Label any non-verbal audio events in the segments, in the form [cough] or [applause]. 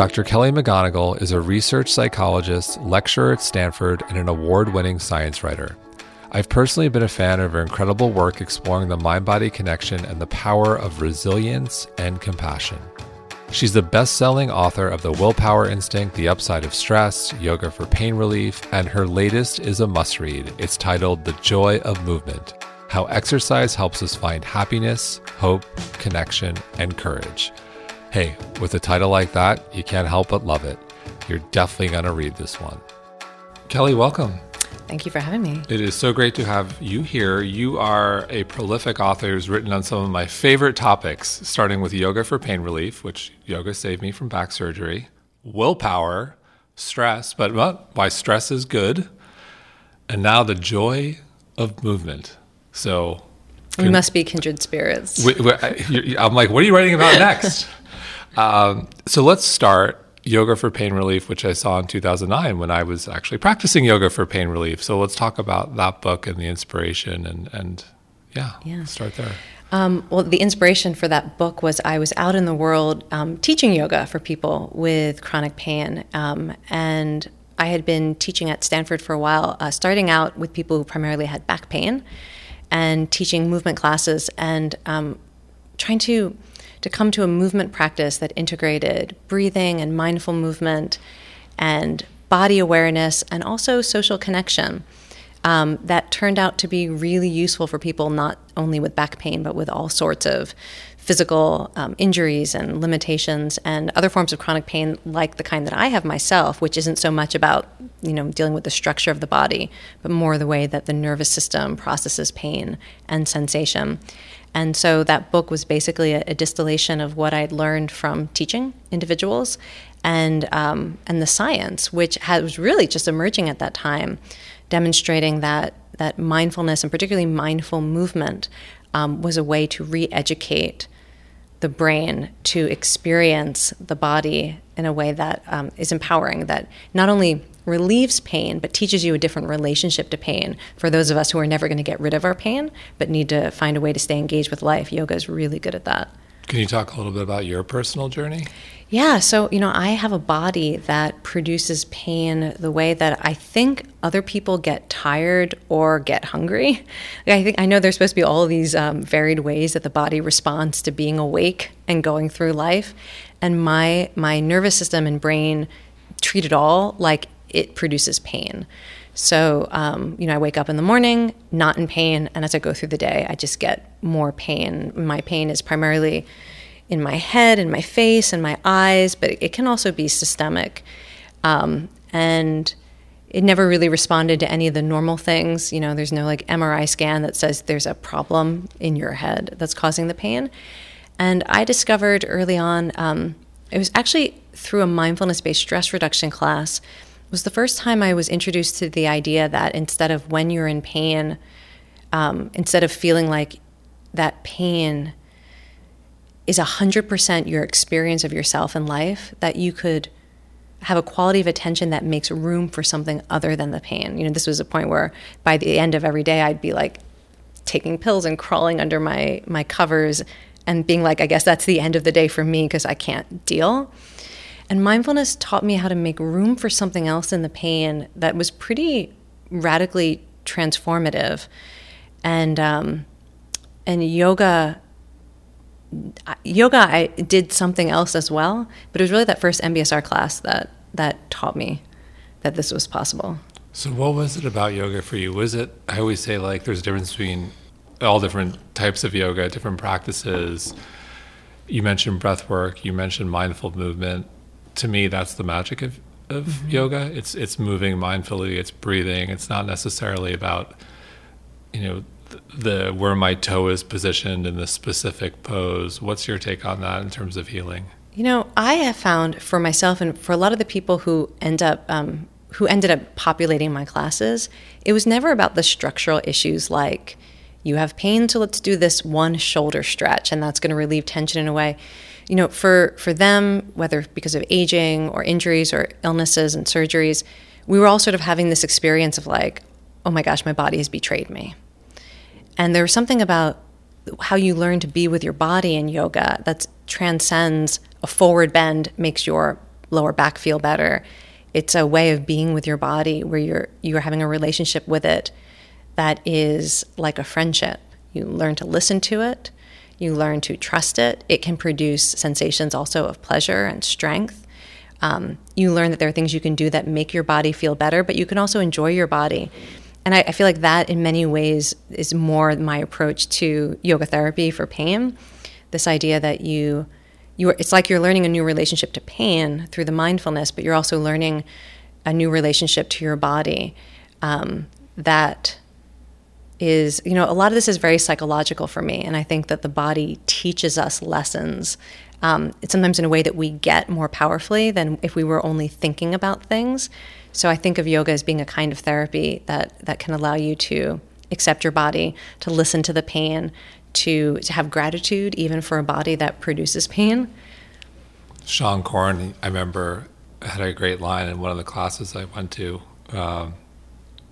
Dr. Kelly McGonigal is a research psychologist, lecturer at Stanford, and an award winning science writer. I've personally been a fan of her incredible work exploring the mind body connection and the power of resilience and compassion. She's the best selling author of The Willpower Instinct, The Upside of Stress, Yoga for Pain Relief, and her latest is a must read. It's titled The Joy of Movement How Exercise Helps Us Find Happiness, Hope, Connection, and Courage. Hey, with a title like that, you can't help but love it. You're definitely going to read this one. Kelly, welcome. Thank you for having me. It is so great to have you here. You are a prolific author who's written on some of my favorite topics, starting with yoga for pain relief, which yoga saved me from back surgery, willpower, stress, but well, why stress is good, and now the joy of movement. So we must be kindred spirits. I'm like, what are you writing about [laughs] next? Um, so let's start yoga for pain relief, which I saw in 2009 when I was actually practicing yoga for pain relief. So let's talk about that book and the inspiration and, and yeah, yeah. start there. Um, well, the inspiration for that book was I was out in the world um, teaching yoga for people with chronic pain. Um, and I had been teaching at Stanford for a while, uh, starting out with people who primarily had back pain and teaching movement classes and um, trying to to come to a movement practice that integrated breathing and mindful movement and body awareness and also social connection. Um, that turned out to be really useful for people not only with back pain but with all sorts of physical um, injuries and limitations and other forms of chronic pain like the kind that I have myself which isn't so much about you know dealing with the structure of the body but more the way that the nervous system processes pain and sensation and so that book was basically a, a distillation of what I'd learned from teaching individuals and, um, and the science, which had, was really just emerging at that time, demonstrating that, that mindfulness and particularly mindful movement um, was a way to re educate the brain to experience the body in a way that um, is empowering, that not only relieves pain, but teaches you a different relationship to pain. For those of us who are never going to get rid of our pain, but need to find a way to stay engaged with life, yoga is really good at that. Can you talk a little bit about your personal journey? Yeah, so you know, I have a body that produces pain the way that I think other people get tired or get hungry. [laughs] I think I know there's supposed to be all these um, varied ways that the body responds to being awake and going through life, and my my nervous system and brain treat it all like it produces pain. So, um, you know, I wake up in the morning, not in pain, and as I go through the day, I just get more pain. My pain is primarily in my head, in my face, in my eyes, but it can also be systemic. Um, and it never really responded to any of the normal things. You know, there's no like MRI scan that says there's a problem in your head that's causing the pain. And I discovered early on, um, it was actually through a mindfulness based stress reduction class was the first time I was introduced to the idea that instead of when you're in pain, um, instead of feeling like that pain is 100% your experience of yourself in life, that you could have a quality of attention that makes room for something other than the pain. You know, this was a point where by the end of every day, I'd be like taking pills and crawling under my, my covers and being like, I guess that's the end of the day for me because I can't deal. And mindfulness taught me how to make room for something else in the pain that was pretty radically transformative. And um, and yoga, yoga, I did something else as well. But it was really that first MBSR class that that taught me that this was possible. So, what was it about yoga for you? Was it? I always say like there's a difference between all different types of yoga, different practices. You mentioned breath work. You mentioned mindful movement to me, that's the magic of, of mm-hmm. yoga. It's it's moving mindfully. It's breathing. It's not necessarily about you know the, where my toe is positioned in the specific pose. What's your take on that in terms of healing? You know, I have found for myself and for a lot of the people who end up um, who ended up populating my classes, it was never about the structural issues like you have pain, so let's do this one shoulder stretch, and that's going to relieve tension in a way you know, for, for them, whether because of aging or injuries or illnesses and surgeries, we were all sort of having this experience of like, oh my gosh, my body has betrayed me. And there was something about how you learn to be with your body in yoga that transcends a forward bend, makes your lower back feel better. It's a way of being with your body where you're you're having a relationship with it that is like a friendship. You learn to listen to it, you learn to trust it. It can produce sensations also of pleasure and strength. Um, you learn that there are things you can do that make your body feel better, but you can also enjoy your body. And I, I feel like that, in many ways, is more my approach to yoga therapy for pain. This idea that you, you, it's like you're learning a new relationship to pain through the mindfulness, but you're also learning a new relationship to your body um, that is, you know, a lot of this is very psychological for me. And I think that the body teaches us lessons. Um, sometimes in a way that we get more powerfully than if we were only thinking about things. So I think of yoga as being a kind of therapy that, that can allow you to accept your body, to listen to the pain, to, to have gratitude even for a body that produces pain. Seane Corn, I remember, had a great line in one of the classes I went to. Um,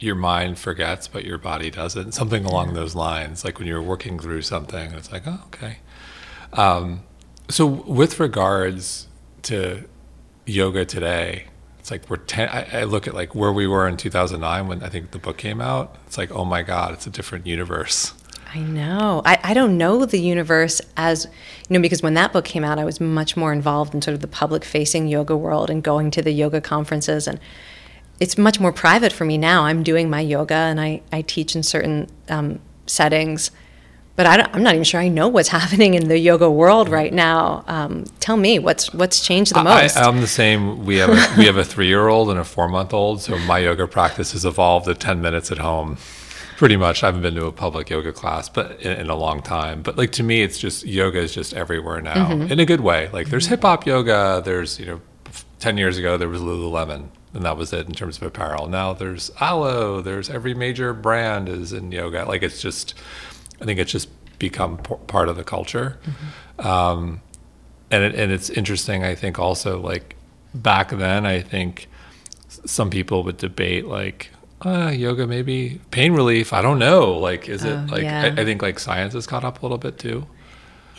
your mind forgets, but your body doesn't. Something along those lines, like when you're working through something, it's like, oh, okay. Um, so, with regards to yoga today, it's like we're ten. I, I, look at like where we were in 2009 when I think the book came out. It's like, oh my god, it's a different universe. I know. I, I don't know the universe as you know because when that book came out, I was much more involved in sort of the public facing yoga world and going to the yoga conferences and it's much more private for me now. I'm doing my yoga and I, I teach in certain um, settings, but I am not even sure I know what's [laughs] happening in the yoga world right now. Um, tell me what's what's changed the most. I, am the same. We have a, we have a three year old and a four month old, so my yoga practice has evolved to ten minutes at home. Pretty much, I haven't been to a public yoga class, but in, in a long time. But like to me, it's just yoga is just everywhere now mm-hmm. in a good way. Like there's hip hop yoga. There's you know, ten years ago there was Lululemon and that was it in terms of apparel. Now there's Alo, there's every major brand is in yoga. Like it's just, I think it's just become p- part of the culture. Mm-hmm. Um, and it, and it's interesting. I think also like back then, I think some people would debate like uh, yoga maybe pain relief. I don't know. Like, is it oh, like yeah. I, I think like science has caught up a little bit too.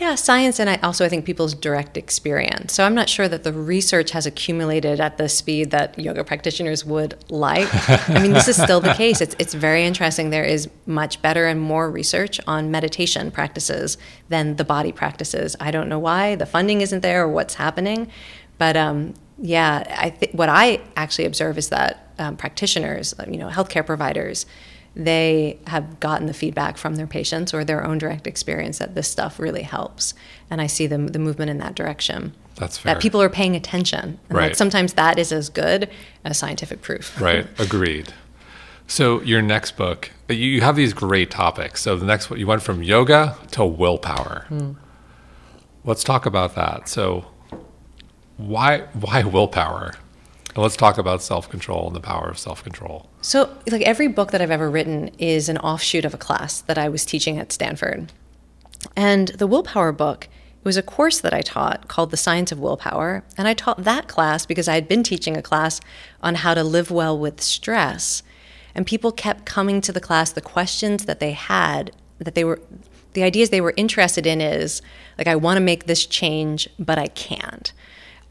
Yeah, science and I also I think people's direct experience. So I'm not sure that the research has accumulated at the speed that yoga practitioners would like. I mean, this is still the case. It's it's very interesting. There is much better and more research on meditation practices than the body practices. I don't know why the funding isn't there or what's happening, but um, yeah, I think what I actually observe is that um, practitioners, you know, healthcare providers they have gotten the feedback from their patients or their own direct experience that this stuff really helps. And I see the, the movement in that direction. That's fair. That people are paying attention. And right. That sometimes that is as good as scientific proof. Right. Agreed. So your next book, you have these great topics. So the next one, you went from yoga to willpower. Hmm. Let's talk about that. So why why willpower? Let's talk about self control and the power of self control. So, like every book that I've ever written is an offshoot of a class that I was teaching at Stanford. And the willpower book was a course that I taught called The Science of Willpower. And I taught that class because I had been teaching a class on how to live well with stress. And people kept coming to the class, the questions that they had, that they were, the ideas they were interested in is like, I want to make this change, but I can't.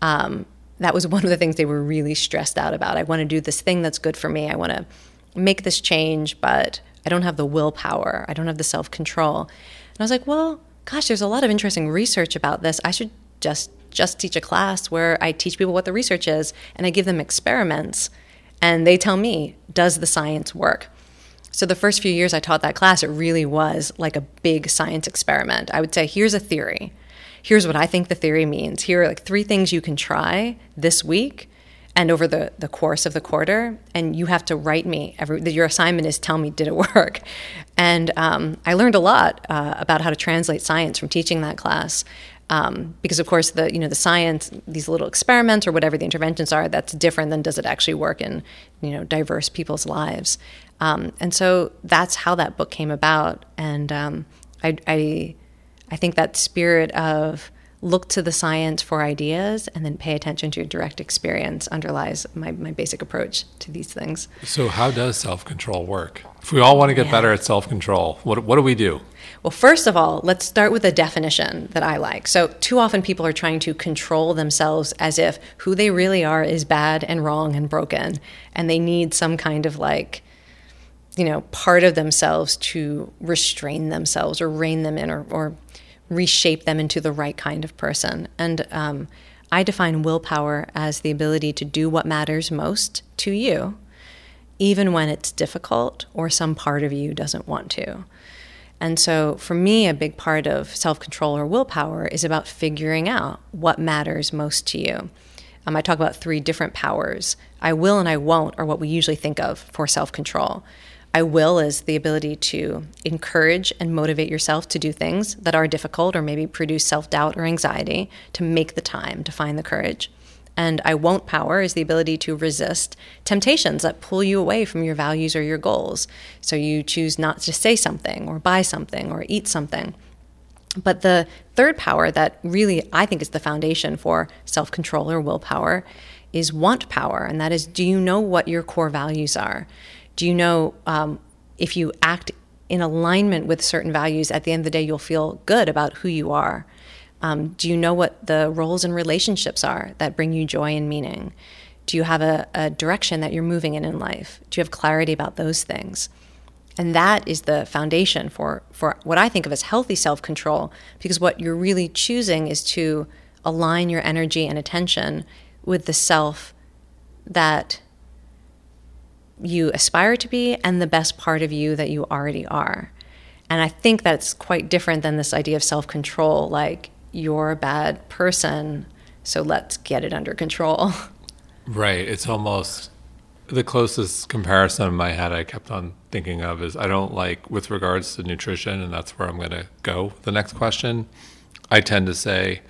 Um, that was one of the things they were really stressed out about. I want to do this thing that's good for me. I want to make this change, but I don't have the willpower. I don't have the self control. And I was like, well, gosh, there's a lot of interesting research about this. I should just just teach a class where I teach people what the research is and I give them experiments and they tell me, does the science work? So the first few years I taught that class, it really was like a big science experiment. I would say, here's a theory here's what I think the theory means. Here are like three things you can try this week and over the, the course of the quarter. And you have to write me every, your assignment is tell me, did it [laughs] work? And um, I learned a lot uh, about how to translate science from teaching that class. Um, because of course the you know the science these little experiments or whatever the interventions are that's different than does it actually work in you know diverse people's lives um, and so that's how that book came about and um, I, I I think that spirit of look to the science for ideas and then pay attention to your direct experience underlies my, my basic approach to these things. So, how does self control work? If we all want to get yeah. better at self control, what, what do we do? Well, first of all, let's start with a definition that I like. So, too often people are trying to control themselves as if who they really are is bad and wrong and broken, and they need some kind of like, you know, part of themselves to restrain themselves or rein them in or, or reshape them into the right kind of person. And um, I define willpower as the ability to do what matters most to you, even when it's difficult or some part of you doesn't want to. And so, for me, a big part of self control or willpower is about figuring out what matters most to you. Um, I talk about three different powers. I will and I won't are what we usually think of for self control. I will is the ability to encourage and motivate yourself to do things that are difficult or maybe produce self doubt or anxiety, to make the time, to find the courage. And I won't power is the ability to resist temptations that pull you away from your values or your goals. So you choose not to say something or buy something or eat something. But the third power that really I think is the foundation for self control or willpower is want power. And that is do you know what your core values are? Do you know um, if you act in alignment with certain values, at the end of the day, you'll feel good about who you are? Um, do you know what the roles and relationships are that bring you joy and meaning? Do you have a, a direction that you're moving in in life? Do you have clarity about those things? And that is the foundation for, for what I think of as healthy self control, because what you're really choosing is to align your energy and attention with the self that you aspire to be and the best part of you that you already are. And I think that's quite different than this idea of self control like, you're a bad person, so let's get it under control. [laughs] Right. It's almost the closest comparison in my head I kept on thinking of is I don't like, with regards to nutrition, and that's where I'm going to go. The next question, I tend to say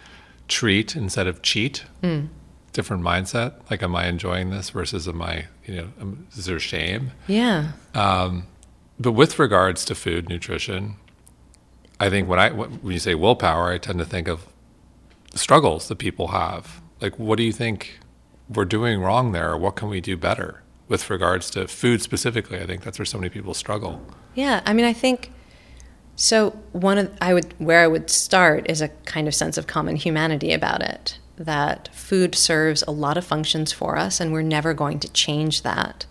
treat instead of cheat. Mm different mindset. Like, am I enjoying this versus am I, you know, is there shame? Yeah. Um, but with regards to food, nutrition, I think when I when you say willpower, I tend to think of struggles that people have. Like, what do you think we're doing wrong there? Or what can we do better with regards to food specifically? I think that's where so many people struggle. Yeah, I mean, I think so. One of I would where I would start is a kind of sense of common humanity about it that food serves a lot of functions for us, and we're never going to change that.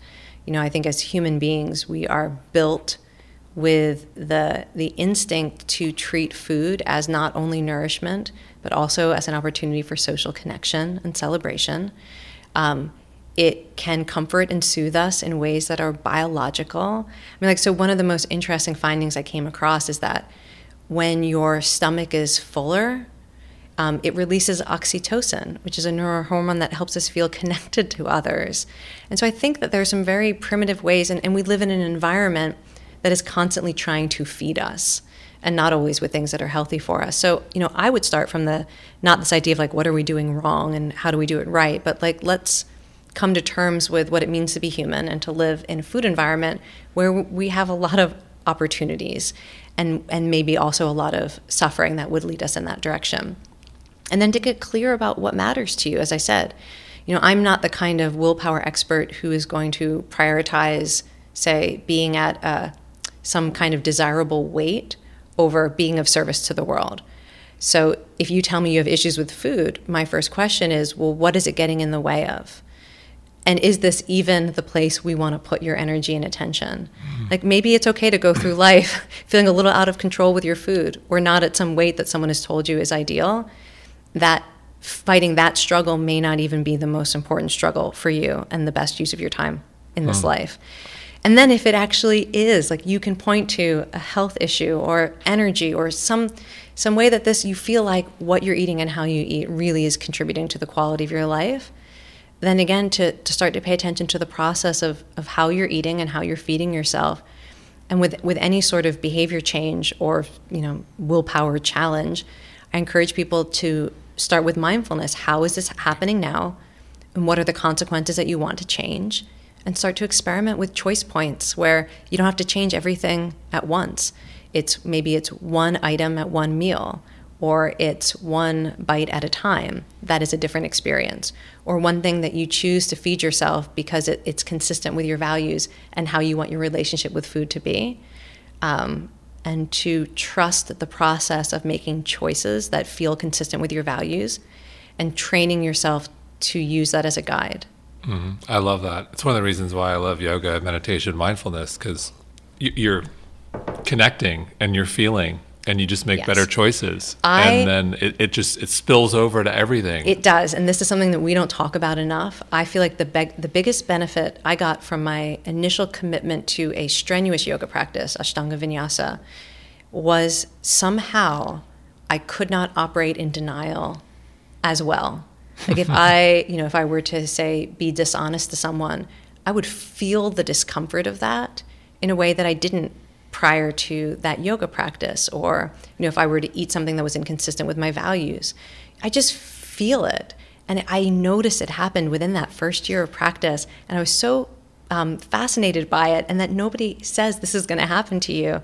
You know, I think as human beings, we are built with the the instinct to treat food as not only nourishment but also as an opportunity for social connection and celebration. Um, it can comfort and soothe us in ways that are biological. I mean, like, so one of the most interesting findings I came across is that when your stomach is fuller, um, it releases oxytocin, which is a neurohormone that helps us feel connected to others. And so I think that there are some very primitive ways, and, and we live in an environment that is constantly trying to feed us and not always with things that are healthy for us. So, you know, I would start from the not this idea of like, what are we doing wrong and how do we do it right, but like, let's come to terms with what it means to be human and to live in a food environment where we have a lot of opportunities and, and maybe also a lot of suffering that would lead us in that direction and then to get clear about what matters to you as i said. You know i'm not the kind of willpower expert who is going to prioritize say being at a, some kind of desirable weight over being of service to the world. So if you tell me you have issues with food my first question is well what is it getting in the way of? And is this even the place we want to put your energy and attention? Mm-hmm. like maybe it's okay to go through [laughs] life feeling a little out of control with your food. Or not at some weight that someone has told you is ideal that fighting that struggle may not even be the most important struggle for you and the best use of your time in this hmm. life. And then if it actually is, like you can point to a health issue or energy or some some way that this you feel like what you're eating and how you eat really is contributing to the quality of your life, then again to, to start to pay attention to the process of, of how you're eating and how you're feeding yourself. And with with any sort of behavior change or, you know, willpower challenge, I encourage people to start with mindfulness. How is this happening now? And what are the consequences that you want to change? And start to experiment with choice points where you don't have to change everything at once. It's maybe it's one item at one meal, or it's one bite at a time, that is a different experience. Or one thing that you choose to feed yourself because it, it's consistent with your values and how you want your relationship with food to be. Um, and to trust the process of making choices that feel consistent with your values and training yourself to use that as a guide. Mm-hmm. I love that. It's one of the reasons why I love yoga, meditation, mindfulness, because you're connecting and you're feeling and you just make yes. better choices. I, and then it, it, just it spills over to everything. It does and this is something that we don't talk about enough. I feel like the be- the biggest benefit i got from my initial commitment to a strenuous yoga practice ashtanga vinyasa was somehow i could not operate in denial as well. Like if [laughs] i you know if i were to say be dishonest to someone i would feel the discomfort of that in a way that i didn't prior to that yoga practice or you know if i were to eat something that was inconsistent with my values i just feel it. And i noticed it happened within that first year of practice. And i was so um, fascinated by it and that nobody says this is going to happen to you.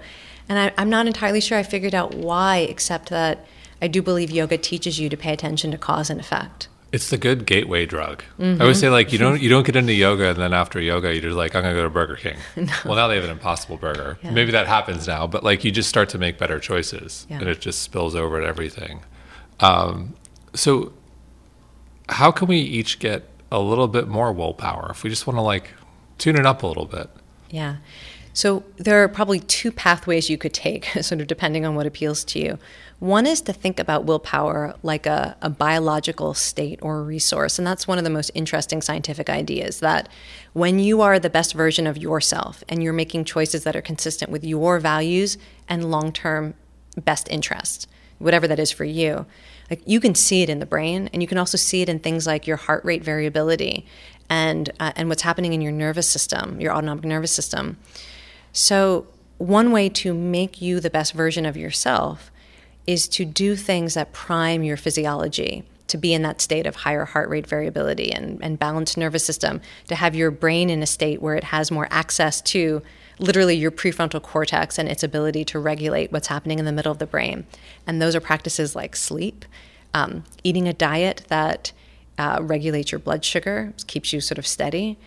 And I, i'm not entirely sure i figured out why except that i do believe yoga teaches you to pay attention to cause and effect it's the good gateway drug. Mm-hmm. I always say like you don't you don't get into yoga and then after yoga you're just like I'm gonna go to Burger King. [laughs] no. Well now they have an Impossible Burger. Yeah. Maybe that happens now, but like you just start to make better choices yeah. and it just spills over to everything. Um, so how can we each get a little bit more willpower if we just want to like tune it up a little bit? Yeah. So there are probably two pathways you could take, [laughs] sort of depending on what appeals to you. One is to think about willpower like a, a, biological state or resource. And that's one of the most interesting scientific ideas that when you are the best version of yourself and you're making choices that are consistent with your values and long term best interests, whatever that is for you, like you can see it in the brain and you can also see it in things like your heart rate variability and, uh, and what's happening in your nervous system, your autonomic nervous system. So, one way to make you the best version of yourself is to do things that prime your physiology to be in that state of higher heart rate variability and, and balanced nervous system, to have your brain in a state where it has more access to literally your prefrontal cortex and its ability to regulate what's happening in the middle of the brain. And those are practices like sleep, um, eating a diet that uh, regulates your blood sugar, keeps you sort of steady.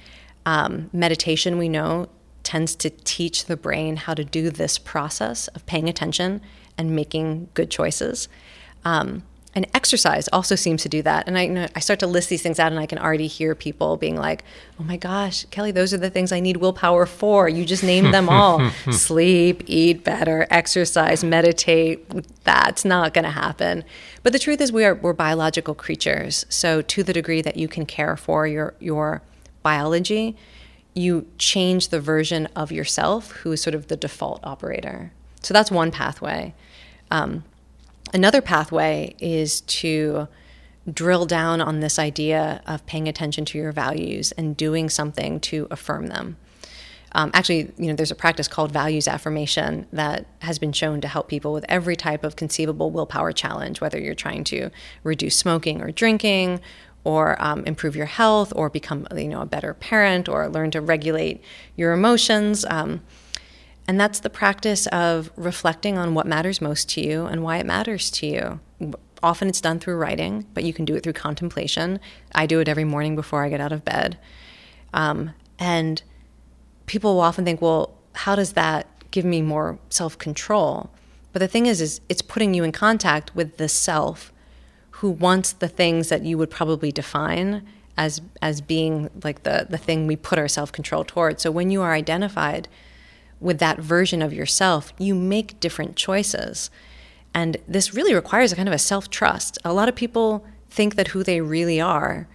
Um, meditation, we know, tends to teach the brain how to do this process of paying attention and making good choices. Um, and exercise also seems to do that. And I, you know, I start to list these things out, and I can already hear people being like, "Oh my gosh, Kelly, those are the things I need willpower for. You just named them all: [laughs] sleep, eat better, exercise, meditate. That's not going to happen." But the truth is, we are we're biological creatures. So, to the degree that you can care for your your biology, you change the version of yourself who is sort of the default operator. So that's one pathway. Um, another pathway is to drill down on this idea of paying attention to your values and doing something to affirm them. Um, actually, you know, there's a practice called values affirmation that has been shown to help people with every type of conceivable willpower challenge, whether you're trying to reduce smoking or drinking, or um, improve your health, or become, you know, a better parent, or learn to regulate your emotions. Um, and that's the practice of reflecting on what matters most to you and why it matters to you. Often it's done through writing, but you can do it through contemplation. I do it every morning before I get out of bed. Um, and people will often think, well, how does that give me more self control? But the thing is, is it's putting you in contact with the self who wants the things that you would probably define as as being like the the thing we put our self control towards. So when you are identified with that version of yourself, you make different choices. And this really requires a kind of a self trust. A lot of people think that who they really are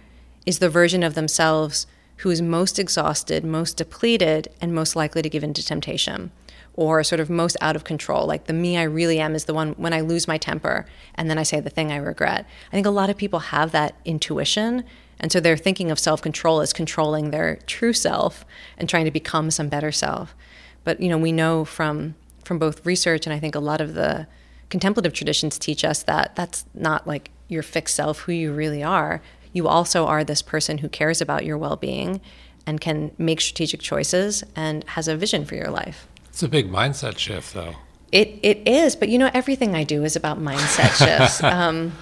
is the version of themselves who is most exhausted, most depleted, and most likely to give in to temptation or sort of most out of control. Like the me I really am is the one when I lose my temper and then I say the thing I regret. I think a lot of people have that intuition. And so they're thinking of self control as controlling their true self and trying to become some better self. But you know, we know from from both research and I think a lot of the contemplative traditions teach us that that's not like your fixed self, who you really are. You also are this person who cares about your well-being and can make strategic choices and has a vision for your life. It's a big mindset shift, though. It it is, but you know, everything I do is about mindset [laughs] shifts. um,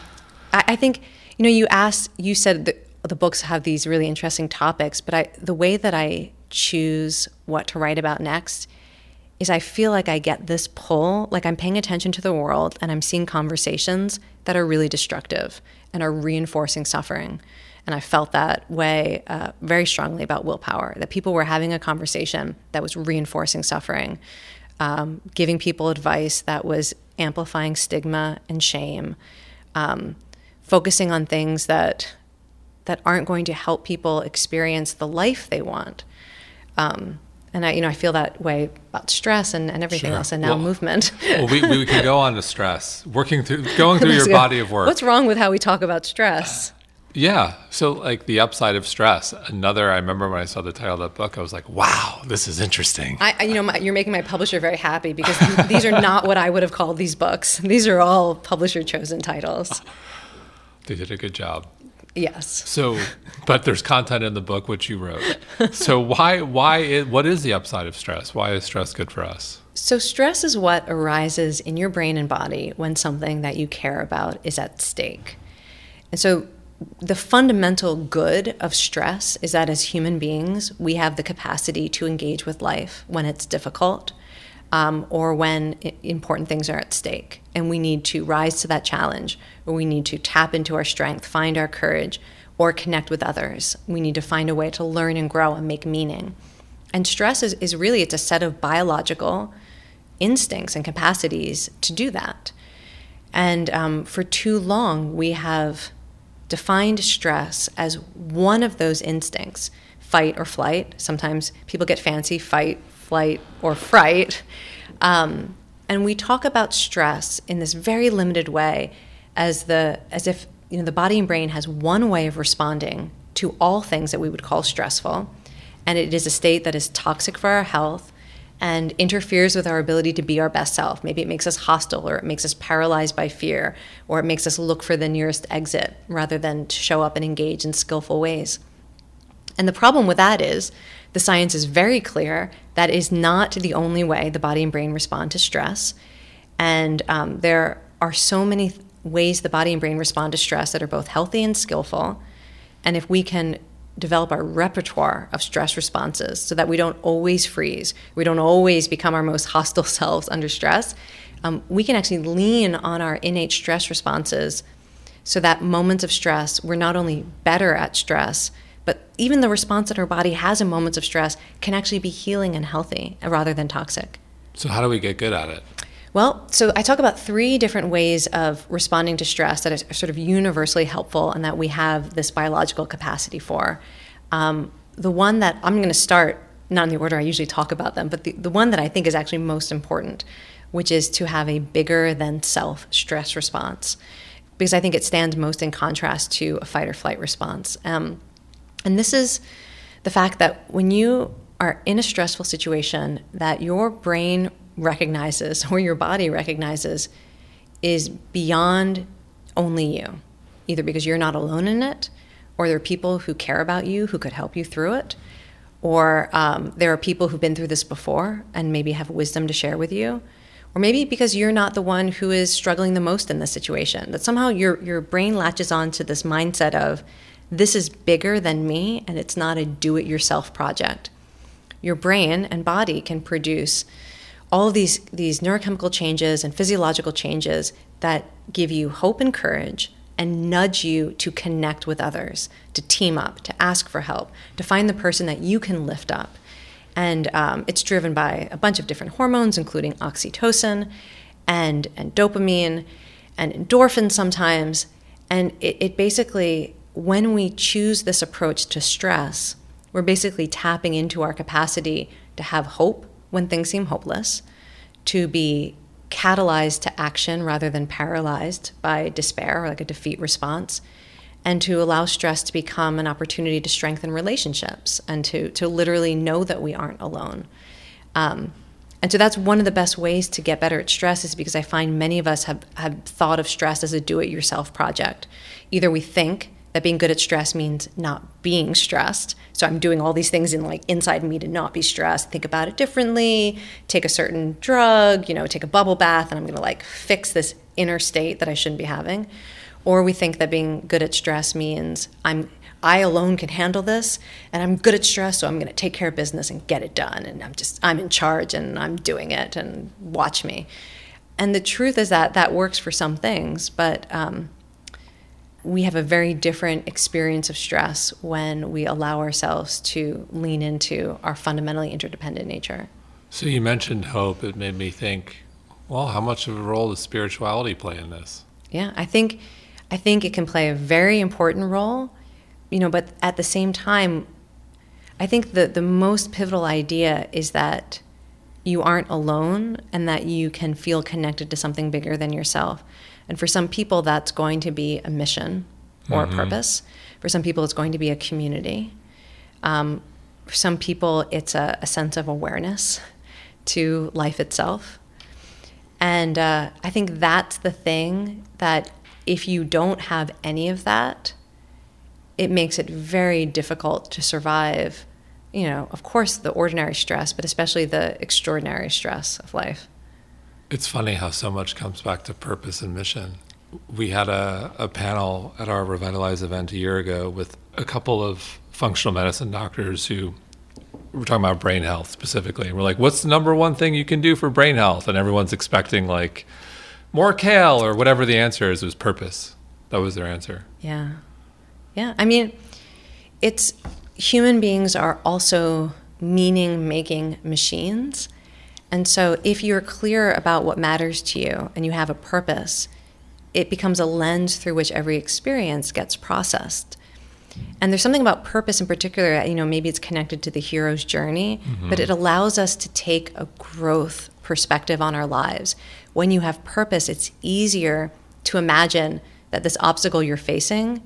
I, I, think you know, you asked, you said the, the books have these really interesting topics, but I the way that I choose what to write about next is I feel like I get this pull, like I'm paying attention to the world and I'm seeing conversations that are really destructive and are reinforcing suffering. And I felt that way uh, very strongly about willpower, that people were having a conversation that was reinforcing suffering, um, giving people advice that was amplifying stigma and shame, um, focusing on things that that aren't going to help people experience the life they want. Um, and I, you know, I feel that way about stress and, and everything sure. else, and now well, movement. well, we, we can go on to stress, working through, going [laughs] through your body of work. What's wrong with how we talk about stress? Yeah. So, like the upside of stress. Another. I remember when I saw the title of that book, I was like, "Wow, this is interesting." I, you know, my, you're making my publisher very happy because [laughs] these are not what I would have called these books. These are all publisher chosen titles. [laughs] They did a good job. Yes. So, but there's content in the book which you wrote. So why why is, what is the upside of stress? Why is stress good for us? So stress is what arises in your brain and body when something that you care about is at stake. And so the fundamental good of stress is that as human beings, we have the capacity to engage with life when it's difficult um, or when important things are at stake. And we need to rise to that challenge, or we need to tap into our strength, find our courage, or connect with others. We need to find a way to learn and grow and make meaning. And stress is, is really it's a set of biological instincts and capacities to do that. And um, for too long, we have defined stress as one of those instincts fight or flight. Sometimes people get fancy fight, flight, or fright. Um, and we talk about stress in this very limited way as the as if you know the body and brain has one way of responding to all things that we would call stressful and it is a state that is toxic for our health and interferes with our ability to be our best self. Maybe it makes us hostile or it makes us paralyzed by fear or it makes us look for the nearest exit rather than to show up and engage in skillful ways. And the problem with that is the science is very clear that is not the only way the body and brain respond to stress. And um, there are so many th- ways the body and brain respond to stress that are both healthy and skillful. And if we can develop our repertoire of stress responses so that we don't always freeze, we don't always become our most [laughs] hostile selves under stress, um, we can actually lean on our innate stress responses so that moments of stress, we're not only better at stress, but even the response that our body has in moments of stress can actually be healing and healthy rather than toxic. So, how do we get good at it? Well, so I talk about three different ways of responding to stress that are sort of universally helpful and that we have this biological capacity for. Um, the one that I'm going to start, not in the order I usually talk about them, but the, the one that I think is actually most important, which is to have a bigger than self stress response. Because I think it stands most in contrast to a fight or flight response. Um, and this is the fact that when you are in a stressful situation that your brain recognizes or your body recognizes is beyond only you, either because you're not alone in it, or there are people who care about you who could help you through it, or um, there are people who've been through this before and maybe have wisdom to share with you, or maybe because you're not the one who is struggling the most in this situation, that somehow your, your brain latches on to this mindset of, this is bigger than me and it's not a do it yourself project. Your brain and body can produce all of these, these neurochemical changes and physiological changes that give you hope and courage and nudge you to connect with others, to team up, to ask for help, to find the person that you can lift up. And um, it's driven by a bunch of different hormones, including oxytocin and, and dopamine and endorphin sometimes. And it, it basically when we choose this approach to stress, we're basically tapping into our capacity to have hope when things seem hopeless, to be catalyzed to action rather than paralyzed by despair or like a defeat response, and to allow stress to become an opportunity to strengthen relationships and to, to literally know that we aren't alone. Um, and so that's one of the best ways to get better at stress is because I find many of us have, have thought of stress as a do it yourself project. Either we think that being good at stress means not being stressed. So I'm doing all these things in like inside me to not be stressed, think about it differently, take a certain drug, you know, take a bubble bath and I'm going to like fix this inner state that I shouldn't be having. Or we think that being good at stress means I'm I alone can handle this and I'm good at stress so I'm going to take care of business and get it done and I'm just I'm in charge and I'm doing it and watch me. And the truth is that that works for some things, but um, we have a very different experience of stress when we allow ourselves to lean into our fundamentally interdependent nature. So you mentioned hope. It made me think, well, how much of a role does spirituality play in this? Yeah, I think I think it can play a very important role, you know, but at the same time, I think the the most pivotal idea is that you aren't alone and that you can feel connected to something bigger than yourself. And for some people, that's going to be a mission or mm-hmm. a purpose. For some people, it's going to be a community. Um, for some people, it's a, a, sense of awareness to life itself. And uh, I think that's the thing that if you don't have any of that, it makes it very difficult to survive, you know, of course, the ordinary stress, but especially the extraordinary stress of life. It's funny how so much comes back to purpose and mission. We had a, a panel at our Revitalize event a year ago with a couple of functional medicine doctors who were talking about brain health specifically. And we're like, what's the number one thing you can do for brain health? And everyone's expecting like more kale or whatever the answer is. It was purpose. That was their answer. Yeah. Yeah. I mean, it's human beings are also meaning making machines. And so, if you're clear about what matters to you and you have a purpose, it becomes a lens through which every experience gets processed. And there's something about purpose in particular, you know, maybe it's connected to the hero's journey, mm-hmm. but it allows us to take a growth perspective on our lives. When you have purpose, it's easier to imagine that this obstacle you're facing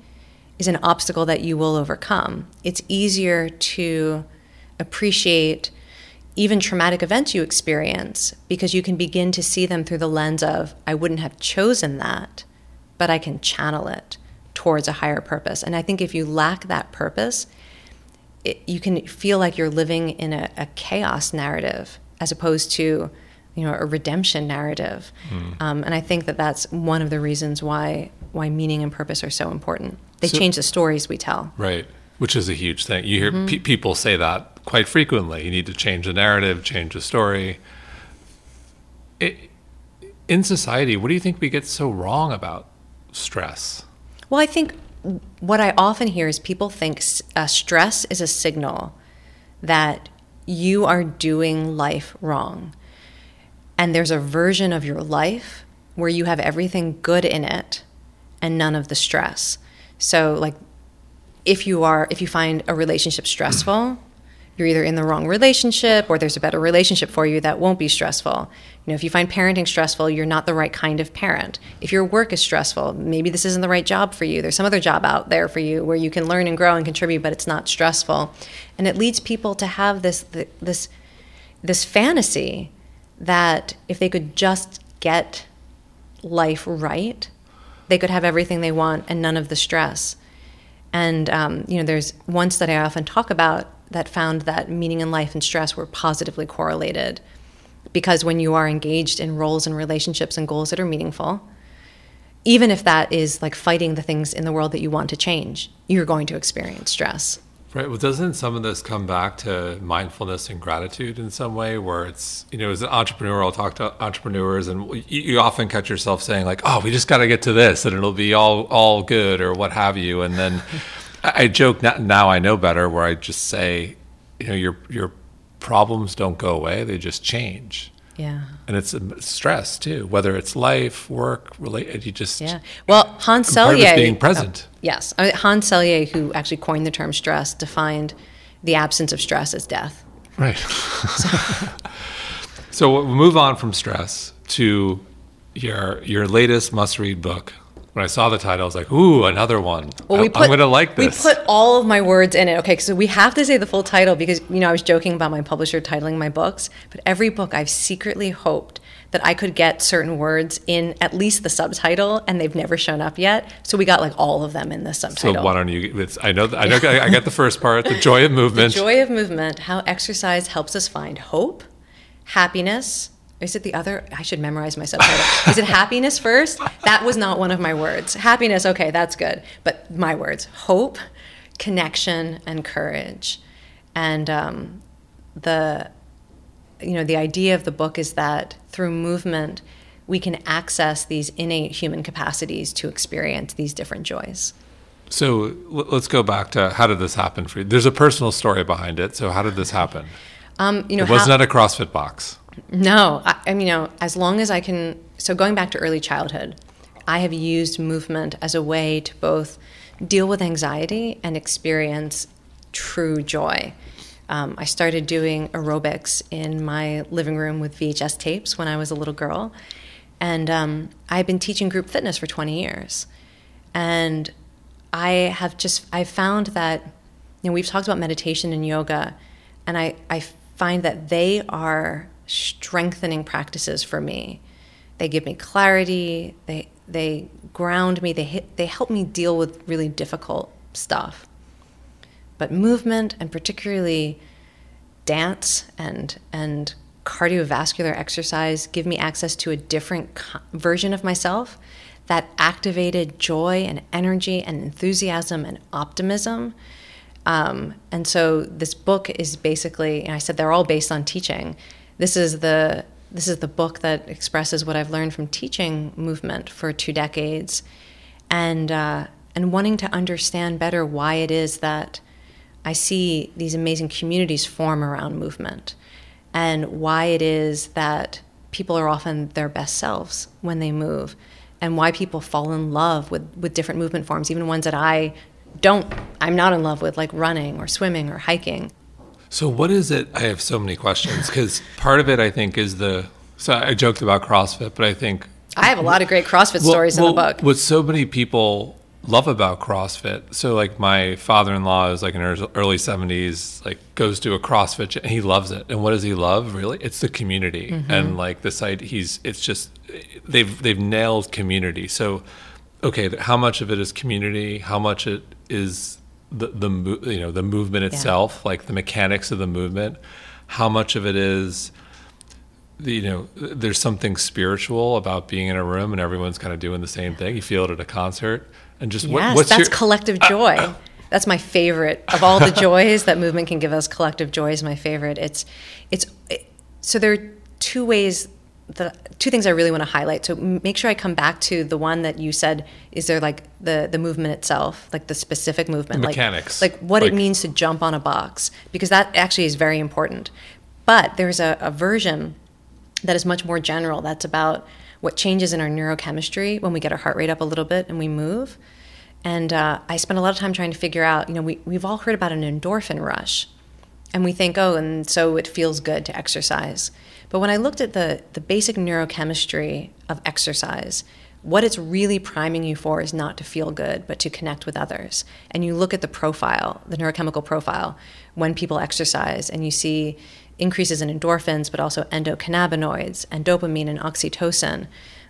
is an obstacle that you will overcome. It's easier to appreciate even traumatic events you experience because you can begin to see them through the lens of, I wouldn't have chosen that, but I can channel it towards a higher purpose. And I think if you lack that purpose, it, you can feel like you're living in a, a, chaos narrative as opposed to you know a redemption narrative mm. um, and i think that that's one of the reasons why why meaning and purpose are so important they so, change the stories we tell right which is a huge thing you hear mm-hmm. pe- people say that quite frequently. You need to change the narrative, change the story. It, in society, what do you think we get so wrong about stress? Well, I think what I often hear is people think uh, stress is a signal that you are doing life wrong. And there's a version of your life where you have everything good in it and none of the stress. So, like, if you are, if you find a relationship stressful, you're either in the wrong relationship or there's a better relationship for you that won't be stressful. You know, if you find parenting stressful, you're not the right kind of parent. If your work is stressful, maybe this isn't the right job for you. There's some other job out there for you where you can learn and grow and contribute, but it's not stressful. And it leads people to have this this this fantasy that if they could just get life right, they could have everything they want and none of the stress. And um, you know, there's one study I often talk about that found that meaning in life and stress were positively correlated. Because when you are engaged in roles and relationships and goals that are meaningful, even if that is like fighting the things in the world that you want to change, you're going to experience stress. Right. Well, doesn't some of this come back to mindfulness and gratitude in some way, where it's you know, as an entrepreneur, I'll talk to entrepreneurs, and you, you often catch yourself saying like, "Oh, we just got to get to this, and it'll be all all good," or what have you, and then [laughs] I joke now I know better where I just say, you know, your your problems don't go away; they just change. Yeah. And it's stress too, whether it's life, work, related. You just yeah. Well, Hans Selye being present. Oh, yes, uh, Hans Selye, who actually coined the term stress, defined the absence of stress as death. Right. [laughs] so, so we'll move on from stress to your your latest must-read book, when I saw the title, I was like, "Ooh, another one! Well, we put, I'm going to like this." We put all of my words in it. Okay, so we have to say the full title because you know I was joking about my publisher titling my books, but every book I've secretly hoped that I could get certain words in at least the subtitle, and they've never shown up yet. So we got like all of them in the subtitle. So why don't you? It's, I know. I know. I got the first part. The joy of [laughs] movement. The joy of movement. How exercise helps us find hope, happiness. Is it the other? I should memorize my subtitle. Is it happiness first? That was not one of my words. Happiness. Okay, that's good. But my words: hope, connection, and courage. And um, the you know, the idea of the book is that through movement, we can access these innate human capacities to experience these different joys. So let's go back to how did this happen for you? There's a personal story behind it. So how did this happen? Um, you know, it wasn't how, a CrossFit box. No, I, I mean, you know, as long as I can. So going back to early childhood, I have used movement as a way to both deal with anxiety and experience true joy. Um, I started doing aerobics in my living room with VHS tapes when I was a little girl. And um, I've been teaching group fitness for 20 years. And I have just, I found that, you know, we've talked about meditation and yoga, and I, I find that they are strengthening practices for me. They give me clarity, they, they ground me, they, hit, they help me deal with really difficult stuff. But movement, and particularly dance and and cardiovascular exercise, give me access to a different co- version of myself that activated joy and energy and enthusiasm and optimism. Um, and so this book is basically, and I said they're all based on teaching. This is the this is the book that expresses what I've learned from teaching movement for two decades, and uh, and wanting to understand better why it is that I see these amazing communities form around movement and why it is that people are often their best selves when they move and why people fall in love with, with different movement forms, even ones that I don't, I'm not in love with, like running or swimming or hiking. So, what is it? I have so many questions because part of it, I think, is the. So, I joked about CrossFit, but I think. I have a lot of great CrossFit well, stories well, in the book. What so many people love about CrossFit. So like my father-in-law is like in early 70s, like goes to a CrossFit and he loves it. And what does he love? Really? It's the community. Mm-hmm. And like the site he's it's just they've they've nailed community. So okay, how much of it is community? How much it is the the you know, the movement itself, yeah. like the mechanics of the movement? How much of it is you know, there's something spiritual about being in a room and everyone's kind of doing the same thing. You feel it at a concert and just yes, what, what's that's your, collective joy. Uh, uh, that's my favorite of all the joys that movement can give us. Collective joy is my favorite. It's, it's, it, so there are two ways. The two things I really want to highlight. So make sure I come back to the one that you said. Is there like the the movement itself, like the specific movement, mechanics, like, like what like, it means to jump on a box, because that actually is very important. But there's a, a version that is much more general. That's about what changes in our neurochemistry when we get our heart rate up a little bit and we move. And uh, I spent a lot of time trying to figure out, you know, we, we've all heard about an endorphin rush. And we think, oh, and so it feels good to exercise. But when I looked at the, the basic neurochemistry of exercise, what it's really priming you for is not to feel good, but to connect with others. And you look at the profile, the neurochemical profile, when people exercise, and you see increases in endorphins, but also endocannabinoids and dopamine and oxytocin.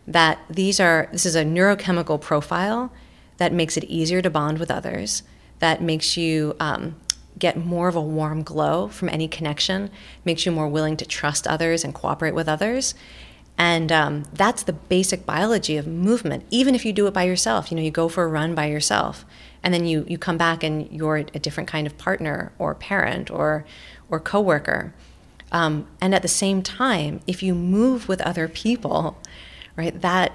That these are, this is a neurochemical profile that makes it easier to bond with others, that makes you um, get more of a warm glow from any connection, makes you more willing to trust others and cooperate with others. And um, that's the basic biology of movement, even if you do it by yourself. You know, you go for a run by yourself, and then you, you come back and you're a different kind of partner or parent or, or coworker. Um, and at the same time, if you move with other people, right, that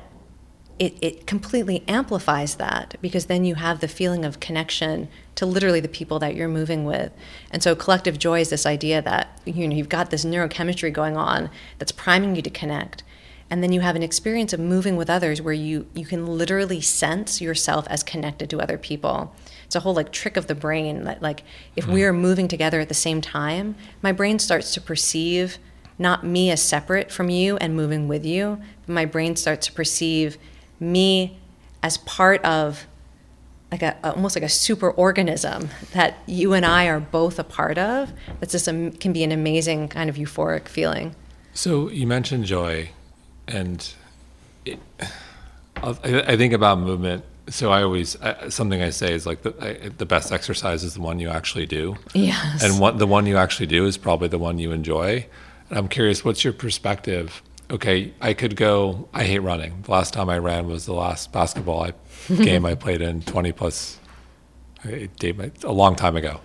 it, it completely amplifies that because then you have the feeling of connection to literally the people that you're moving with. And so collective joy is this idea that you know you've got this neurochemistry going on that's priming you to connect. And then you have an experience of moving with others where you you can literally sense yourself as connected to other people it's a whole like trick of the brain that like if mm. we are moving together at the same time my brain starts to perceive not me as separate from you and moving with you but my brain starts to perceive me as part of like a almost like a super organism that you and I are both a part of. That's just a, can be an amazing kind of euphoric feeling. So you mentioned joy. and it, I think about movement. So I always something I say is like the the best exercise is the one you actually do. Yes. And what the one you actually do is probably the one you enjoy. And I'm curious, what's your perspective? Okay, I could go. I hate running. The last time I ran was the last basketball I, game I played in 20 plus uh, a long time ago.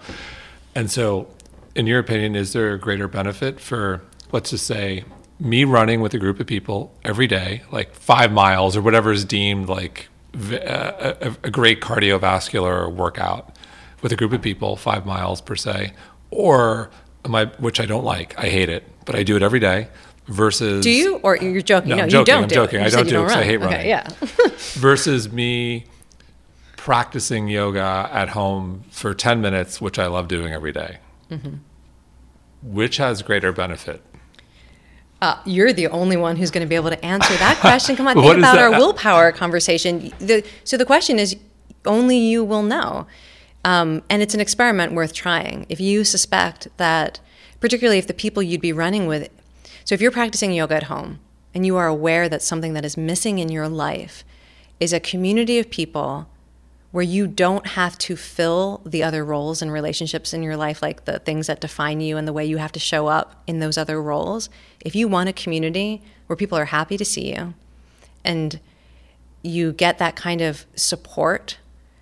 And so, in your opinion, is there a greater benefit for let's just say me running with a group of people every day, like five miles or whatever is deemed like uh, a, a, great cardiovascular workout with a group of people, five miles per se, or I, which I don't like, I hate it, but I do it every day. Versus, do you or you're joking? No, no I'm joking. you don't. I'm joking. Do I don't do it because I hate running. okay. Yeah. [laughs] [laughs] versus me practicing yoga at home for 10 minutes, which I love doing every day. Mm-hmm. Which has greater benefit? Uh, you're the only one who's going to be able to answer that [laughs] question. Come on, think about our willpower conversation. The, so the question is, only you will know. Um, and it's an experiment worth trying. If you suspect that, particularly if the people you'd be running with, so if you're practicing yoga at home and you are aware that something that is missing in your life is a community of people where you don't have to fill the other roles and relationships in your life, like the things that define you and the way you have to show up in those other roles. If you want a community where people are happy to see you and you get that kind of support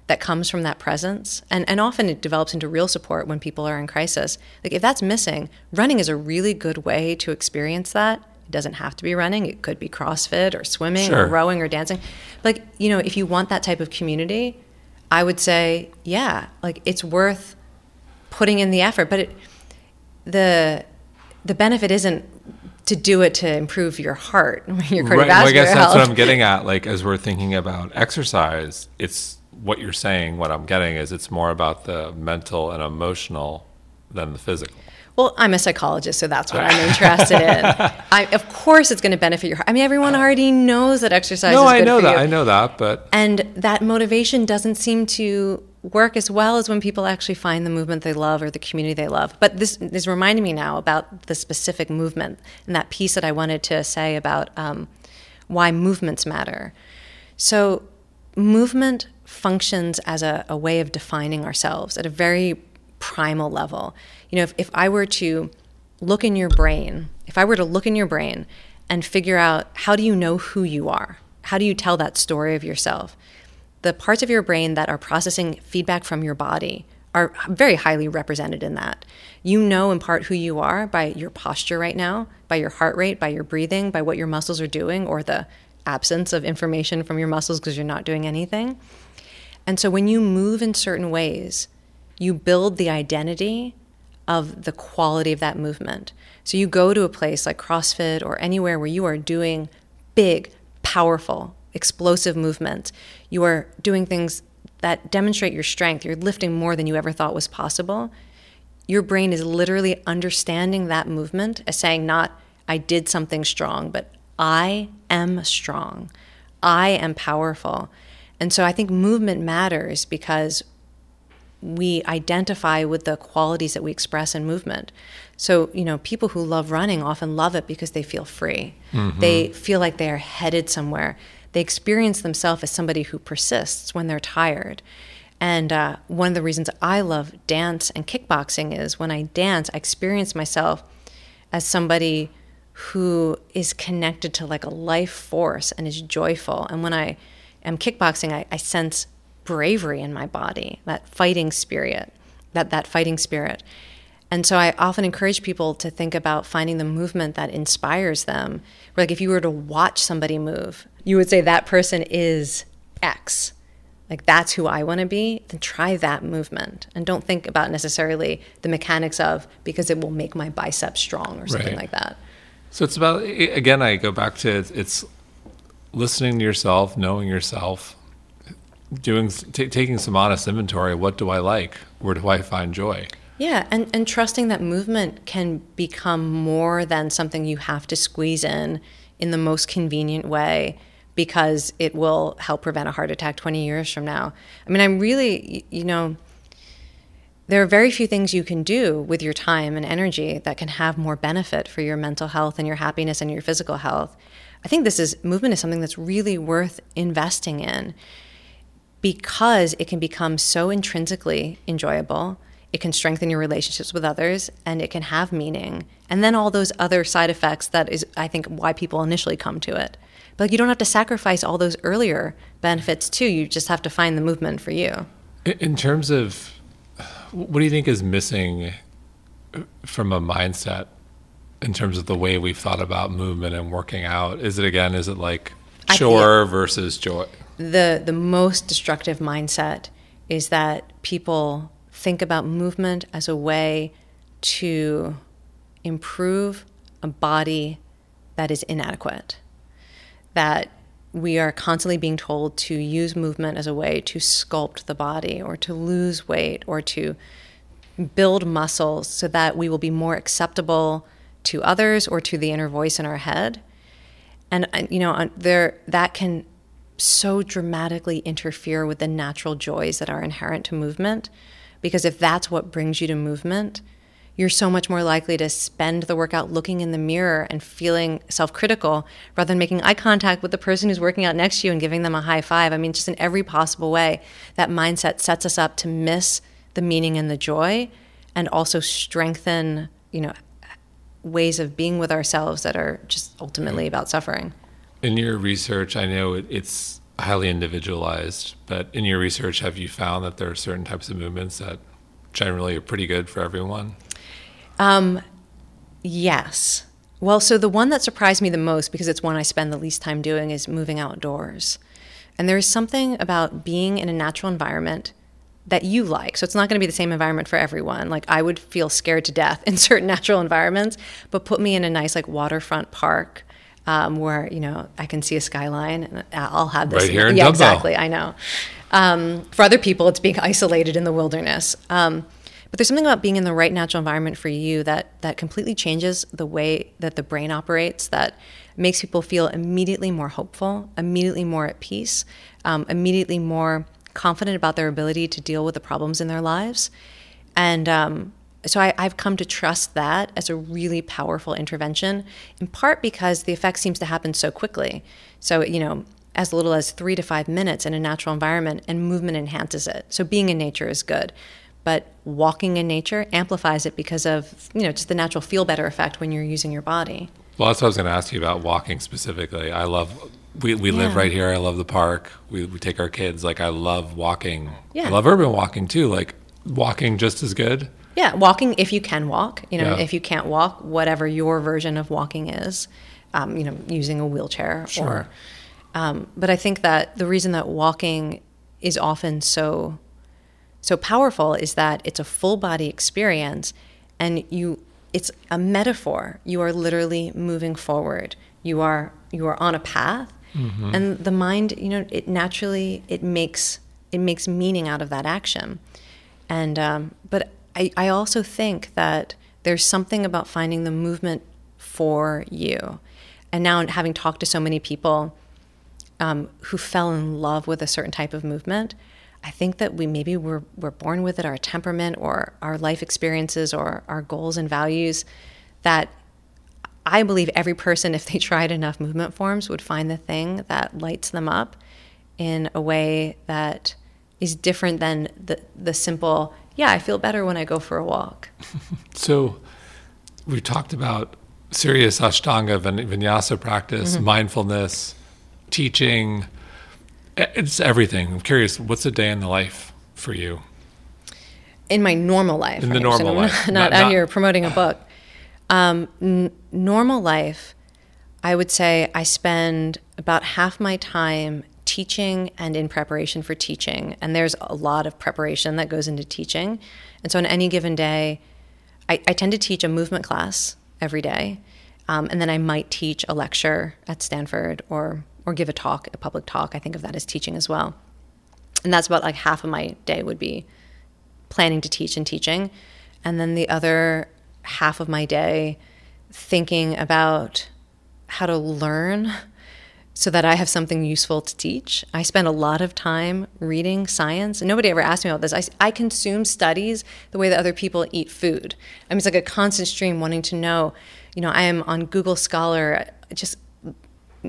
that comes from that presence, and, and often it develops into real support when people are in crisis. Like, if that's missing, running is a really good way to experience that. It doesn't have to be running. It could be CrossFit or swimming sure. or rowing or dancing. Like, you know, if you want that type of community, I would say, yeah, like it's worth putting in the effort. But it, the the benefit isn't to do it to improve your heart, [laughs] your cardiovascular right. well, I guess health. that's what I'm getting at. Like as we're thinking about exercise, it's what you're saying. What I'm getting is it's more about the mental and emotional than the physical. Well, I'm a psychologist, so that's what I'm [laughs] interested in. I, of course, it's going to benefit your. Heart. I mean, everyone already knows that exercise. No, I know that. You. I know that, but and that motivation doesn't seem to work as well as when people actually find the movement they love or the community they love. But this is reminding me now about the specific movement and that piece that I wanted to say about um, why movements matter. So, movement functions as a, a way of defining ourselves at a very primal level. You know, if, if I were to look in your brain, if I were to look in your brain and figure out how do you know who you are? How do you tell that story of yourself? The parts of your brain that are processing feedback from your body are very highly represented in that. You know in part who you are by your posture right now, by your heart rate, by your breathing, by what your muscles are doing, or the absence of information from your muscles because you're not doing anything. And so when you move in certain ways, you build the identity of the quality of that movement. So you go to a place like CrossFit or anywhere where you are doing big, powerful, explosive movements. You are doing things that demonstrate your strength. You're lifting more than you ever thought was possible. Your brain is literally understanding that movement as saying, not, I did something strong, but I am strong. I am powerful. And so I think movement matters because we identify with the qualities that we express in movement. So, you know, people who love running often love it because they feel free. Mm-hmm. They feel like they are headed somewhere. They experience themselves as somebody who persists when they're tired. And uh, one of the reasons I love dance and kickboxing is when I dance, I experience myself as somebody who is connected to like a life force and is joyful. And when I am kickboxing, I, I sense bravery in my body, that fighting spirit, that that fighting spirit. And so I often encourage people to think about finding the movement that inspires them. Like if you were to watch somebody move, you would say that person is X. Like that's who I want to be, then try that movement. And don't think about necessarily the mechanics of because it will make my biceps strong or something right. like that. So it's about again I go back to it's listening to yourself, knowing yourself, doing t- taking some honest inventory. What do I like? Where do I find joy? Yeah, and, and trusting that movement can become more than something you have to squeeze in in the most convenient way because it will help prevent a heart attack 20 years from now. I mean, I'm really, you know, there are very few things you can do with your time and energy that can have more benefit for your mental health and your happiness and your physical health. I think this is movement is something that's really worth investing in because it can become so intrinsically enjoyable. It can strengthen your relationships with others and it can have meaning. And then all those other side effects that is, I think, why people initially come to it. But you don't have to sacrifice all those earlier benefits too. You just have to find the movement for you. In terms of what do you think is missing from a mindset in terms of the way we've thought about movement and working out? Is it again, is it like chore versus joy? The the most destructive mindset is that people think about movement as a way to improve a body that is inadequate. That we are constantly being told to use movement as a way to sculpt the body or to lose weight or to build muscles so that we will be more acceptable to others or to the inner voice in our head. And uh, you know, there that can so dramatically interfere with the natural joys that are inherent to movement because if that's what brings you to movement, you're so much more likely to spend the workout looking in the mirror and feeling self critical rather than making eye contact with the person who's working out next to you and giving them a high five. I mean, just in every possible way, that mindset sets us up to miss the meaning and the joy and also strengthen, you know, ways of being with ourselves that are just ultimately about suffering. In your research, I know it's highly individualized, but in your research, have you found that there are certain types of movements that generally are pretty good for everyone? Um, yes. Well, so the one that surprised me the most, because it's one I spend the least time doing, is moving outdoors. And there is something about being in a natural environment that you like. So it's not going to be the same environment for everyone. Like I would feel scared to death [laughs] in certain natural environments, but put me in a nice like waterfront park um, where you know I can see a skyline and I'll have this. Right here in yeah, Dumbo. exactly. I know. Um, for other people, it's being [laughs] isolated in the wilderness. Um, but there's something about being in the right natural environment for you that that completely changes the way that the brain operates. That makes people feel immediately more hopeful, immediately more at peace, um, immediately more confident about their ability to deal with the problems in their lives. And um, so I, have come to trust that as a really powerful intervention, in part because the effect seems to happen so quickly. So, you know, as little as three to five minutes in a natural environment, and movement enhances it. So, being in nature is good but walking in nature amplifies it because of you know just the natural feel better effect when you're using your body well that's what i was going to ask you about walking specifically i love we, we yeah. live right here i love the park we, we take our kids like i love walking yeah. i love urban walking too like walking just as good yeah walking if you can walk you know yeah. if you can't walk whatever your version of walking is um, you know using a wheelchair sure. or um, but i think that the reason that walking is often so so powerful is that it's a full body experience and you it's a metaphor you are literally moving forward you are you are on a path mm-hmm. and the mind you know it naturally it makes it makes meaning out of that action and um, but I, I also think that there's something about finding the movement for you and now having talked to so many people um, who fell in love with a certain type of movement I think that we maybe we're, we're born with it, our temperament or our life experiences or our goals and values that I believe every person, if they [laughs] tried enough movement forms, would find the thing that lights them up in a way that is different than the, the simple, yeah, I feel better when I go for a walk. [laughs] so we talked about serious Ashtanga vinyasa practice, mm-hmm. mindfulness, teaching, it's everything. I'm curious, what's a day in the life for you? In my normal life. In the normal life. Not, [laughs] not, not out here promoting a book. Um, n- normal life, I would say I spend about half my time teaching and in preparation for teaching. And there's a lot of preparation that goes into teaching. And so on any given day, I, I tend to teach a movement class every day. Um, and then I might teach a lecture at Stanford or or give a talk, a public talk. I think of that as teaching as well. And that's about like half of my day would be planning to teach and teaching. And then the other half of my day thinking about how to learn so that I have something useful to teach. I spend a lot of time reading science. Nobody ever asked me about this. I, I consume studies the way that other people eat food. I mean, it's like a constant stream wanting to know. You know, I am on Google Scholar, just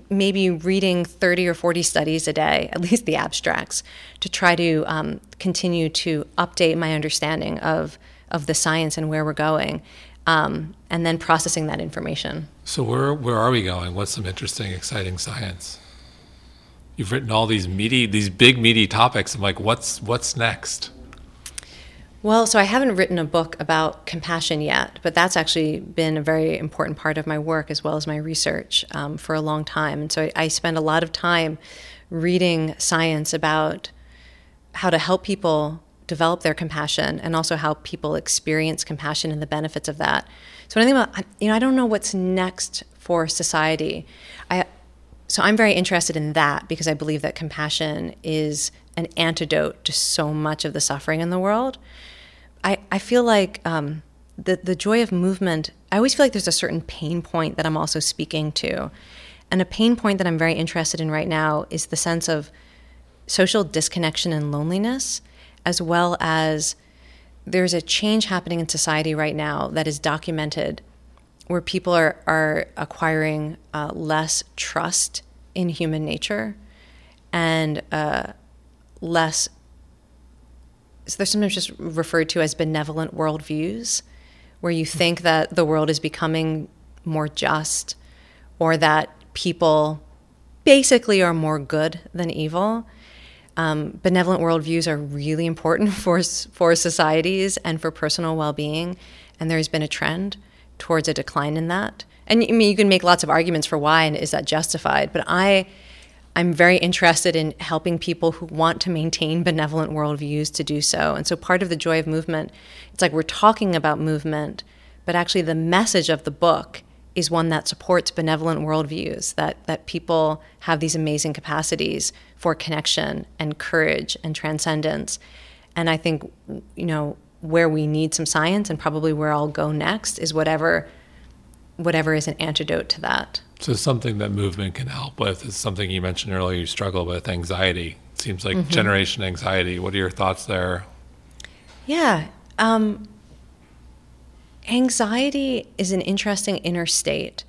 maybe reading 30 or 40 studies a day, at least the abstracts, to try to um, continue to update my understanding of, of the science and where we're going, um, and then processing that information. So, where, where are we going? What's some interesting, exciting science? You've written all these meaty, these big, meaty topics. I'm like, what's, what's next? Well, so I haven't written a book about compassion yet, but that's actually been a very important part of my work as well as my research um, for a long time. And so I, I spend a lot of time reading science about how to help people develop their compassion and also how people experience compassion and the benefits of that. So when I think about, you know, I don't know what's next for society. I, so I'm very interested in that because I believe that compassion is an antidote to so much of the suffering in the world. I, I feel like um, the, the joy of movement, I always feel like there's a certain pain point that I'm also speaking to. And a pain point that I'm very interested in right now is the sense of social disconnection and loneliness, as well as there's a change happening in society right now that is documented where people are, are acquiring uh, less trust in human nature and uh, less so they're sometimes just referred to as benevolent worldviews, where you think that the world is becoming more just or that people basically are more good than evil. Um, benevolent worldviews are really important [laughs] for, for societies and for personal well being, and there's been a trend towards a decline in that. And I mean, you can make lots of arguments for why, and is that justified? But I I'm very interested in helping people who want to maintain benevolent worldviews to do so. And so part of the joy of movement, it's like we're talking about movement, but actually the message of the book is one that supports benevolent worldviews, that, that people have these amazing capacities for connection and courage and transcendence. And I think, you know, where we need some science and probably where I'll go next is whatever whatever is an antidote to that. So something that movement can help with is something you mentioned earlier. You struggle with anxiety. It seems like mm-hmm. generation anxiety. What are your thoughts there? Yeah, um, anxiety is an interesting inner state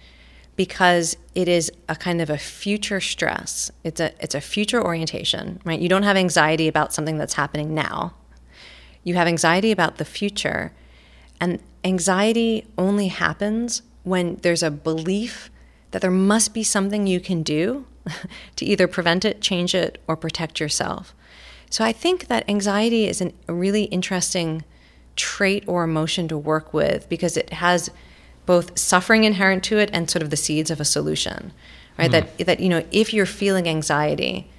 because it is a kind of a future stress. It's a it's a future orientation, right? You don't have anxiety about something that's happening now. You have anxiety about the future. And anxiety only happens when there's a belief that there must be something you can do [laughs] to either prevent it, change it, or protect yourself. So I think that anxiety is an, a really interesting trait or emotion to work with because it has both suffering inherent to it and sort of the seeds of a solution. Right? Mm. That that you know, if you're feeling anxiety,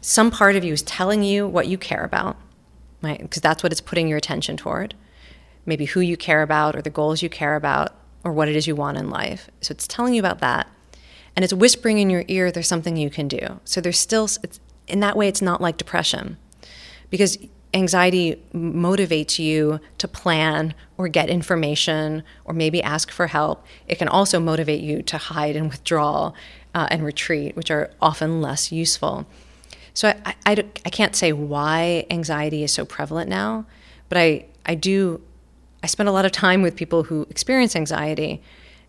some part of you is telling you what you care about, right? Because that's what it's putting your attention toward. Maybe who you care about or the goals you care about or what it is you want in life. So it's telling you about that. And it's whispering in your ear there's something you can do. So there's still, in that way, it's not like depression because anxiety motivates you to plan or get information or maybe ask for help. It can also motivate you to hide and withdraw uh, and retreat, which are often less useful. So I, I, I can't say why anxiety is so prevalent now, but I, I do I spend a lot of time with people who experience anxiety,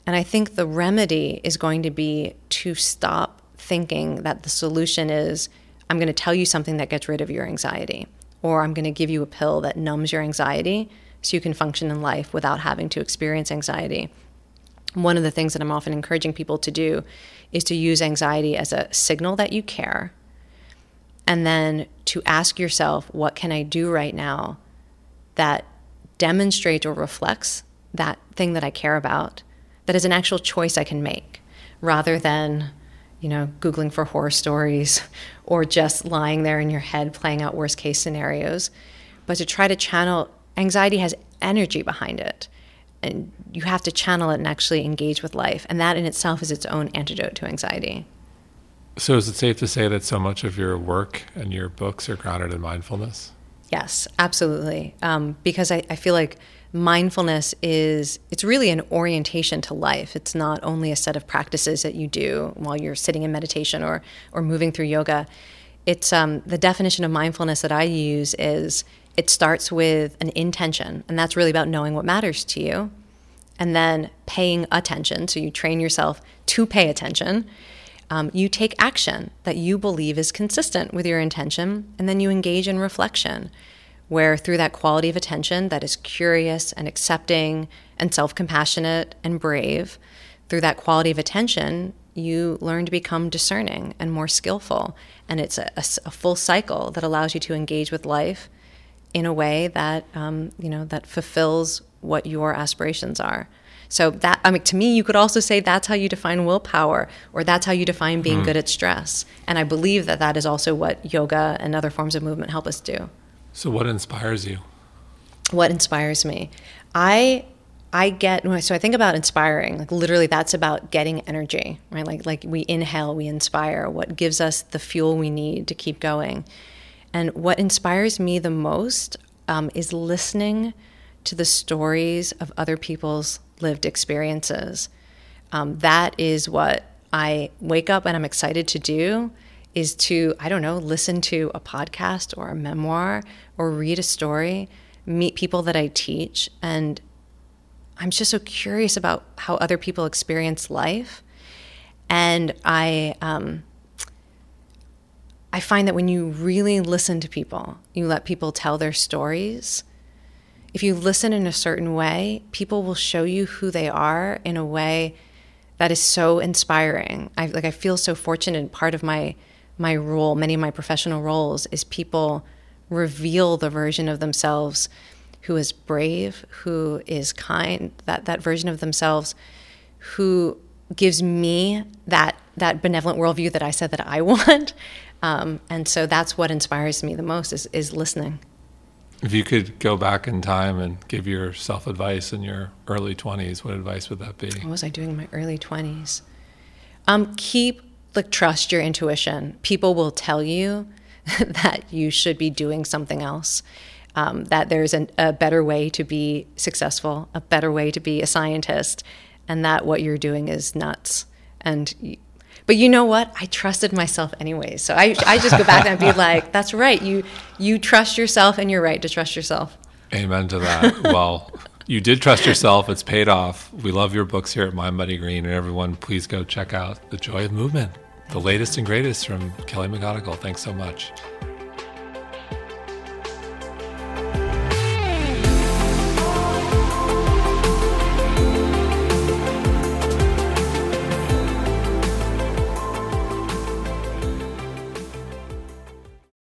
and I think the remedy is going to be to stop thinking that the solution is I'm going to tell you something that gets rid of your anxiety, or I'm going to give you a pill that numbs your anxiety so you can function in life without having to experience anxiety. One of the things that I'm often encouraging people to do is to use anxiety as a signal that you care, and then to ask yourself, what can I do right now that demonstrates or reflects that thing that I care about, that is an actual choice I can make rather than, you know, Googling for horror stories [laughs] or just lying there in your head playing out worst case scenarios. But to try to channel, anxiety has energy behind it. And you have to channel it and actually engage with life. And that in itself is its own antidote to anxiety. So, is it safe to say that so much of your work and your books are grounded in mindfulness? Yes, absolutely. Um, because I, I feel like mindfulness is it's really an orientation to life. It's not only a set of practices that you do while you're sitting in meditation or or moving through yoga. It's um, the definition of mindfulness that i use is it starts with an intention and that's really about knowing what matters to you and then paying attention. So you train yourself to pay attention um, you take action that you believe is consistent with your intention, and then you engage in reflection, where through that quality of attention that is curious and accepting and self compassionate and brave, through that quality of attention, you learn to become discerning and more skillful. And it's a, a, a full cycle that allows you to engage with life in a way that um, you know that fulfills what your aspirations are. So that I mean, to me, you could also say that's how you define willpower, or that's how you define being mm. good at stress. And I believe that that is also what yoga and other forms of movement help us do. So, what inspires you? What inspires me? I I get so I think about inspiring. Like literally, that's about getting energy, right? Like like we inhale, we inspire. What gives us the fuel we need to keep going? And what inspires me the most um, is listening to the stories of other people's lived experiences. Um, that is what I wake up and I'm excited to do is to, I don't know, listen to a podcast or a memoir or read a story, meet people that I teach. And I'm just so curious about how other people experience life. And I, um, I find that when you really listen to people, you let people tell their stories, if you listen in a certain way, people will show you who they are in a way that is so inspiring. I like I feel so fortunate. Part of my my role, many of my professional roles, is people reveal the version of themselves who is brave, who is kind, that that version of themselves who gives me that that benevolent worldview that I said that I [laughs] want. Um, and so that's what inspires me the most is, is listening. If you could go back in time and give yourself advice in your early 20s, what advice would that be? What was I doing in my early 20s? Um, keep, like, trust your intuition. People will tell you [laughs] that you should be doing something else, um, that there's an, a better way to be successful, a better way to be a scientist, and that what you're doing is nuts. And but you know what? I trusted myself anyway. So I, I just go back and be [laughs] like, that's right. You you trust yourself and you're right to trust yourself. Amen to that. [laughs] well, you did trust yourself. It's paid off. We love your books here at mindbodygreen. And everyone, please go check out The Joy of Movement, the latest and greatest from Kelly McGonigal. Thanks so much.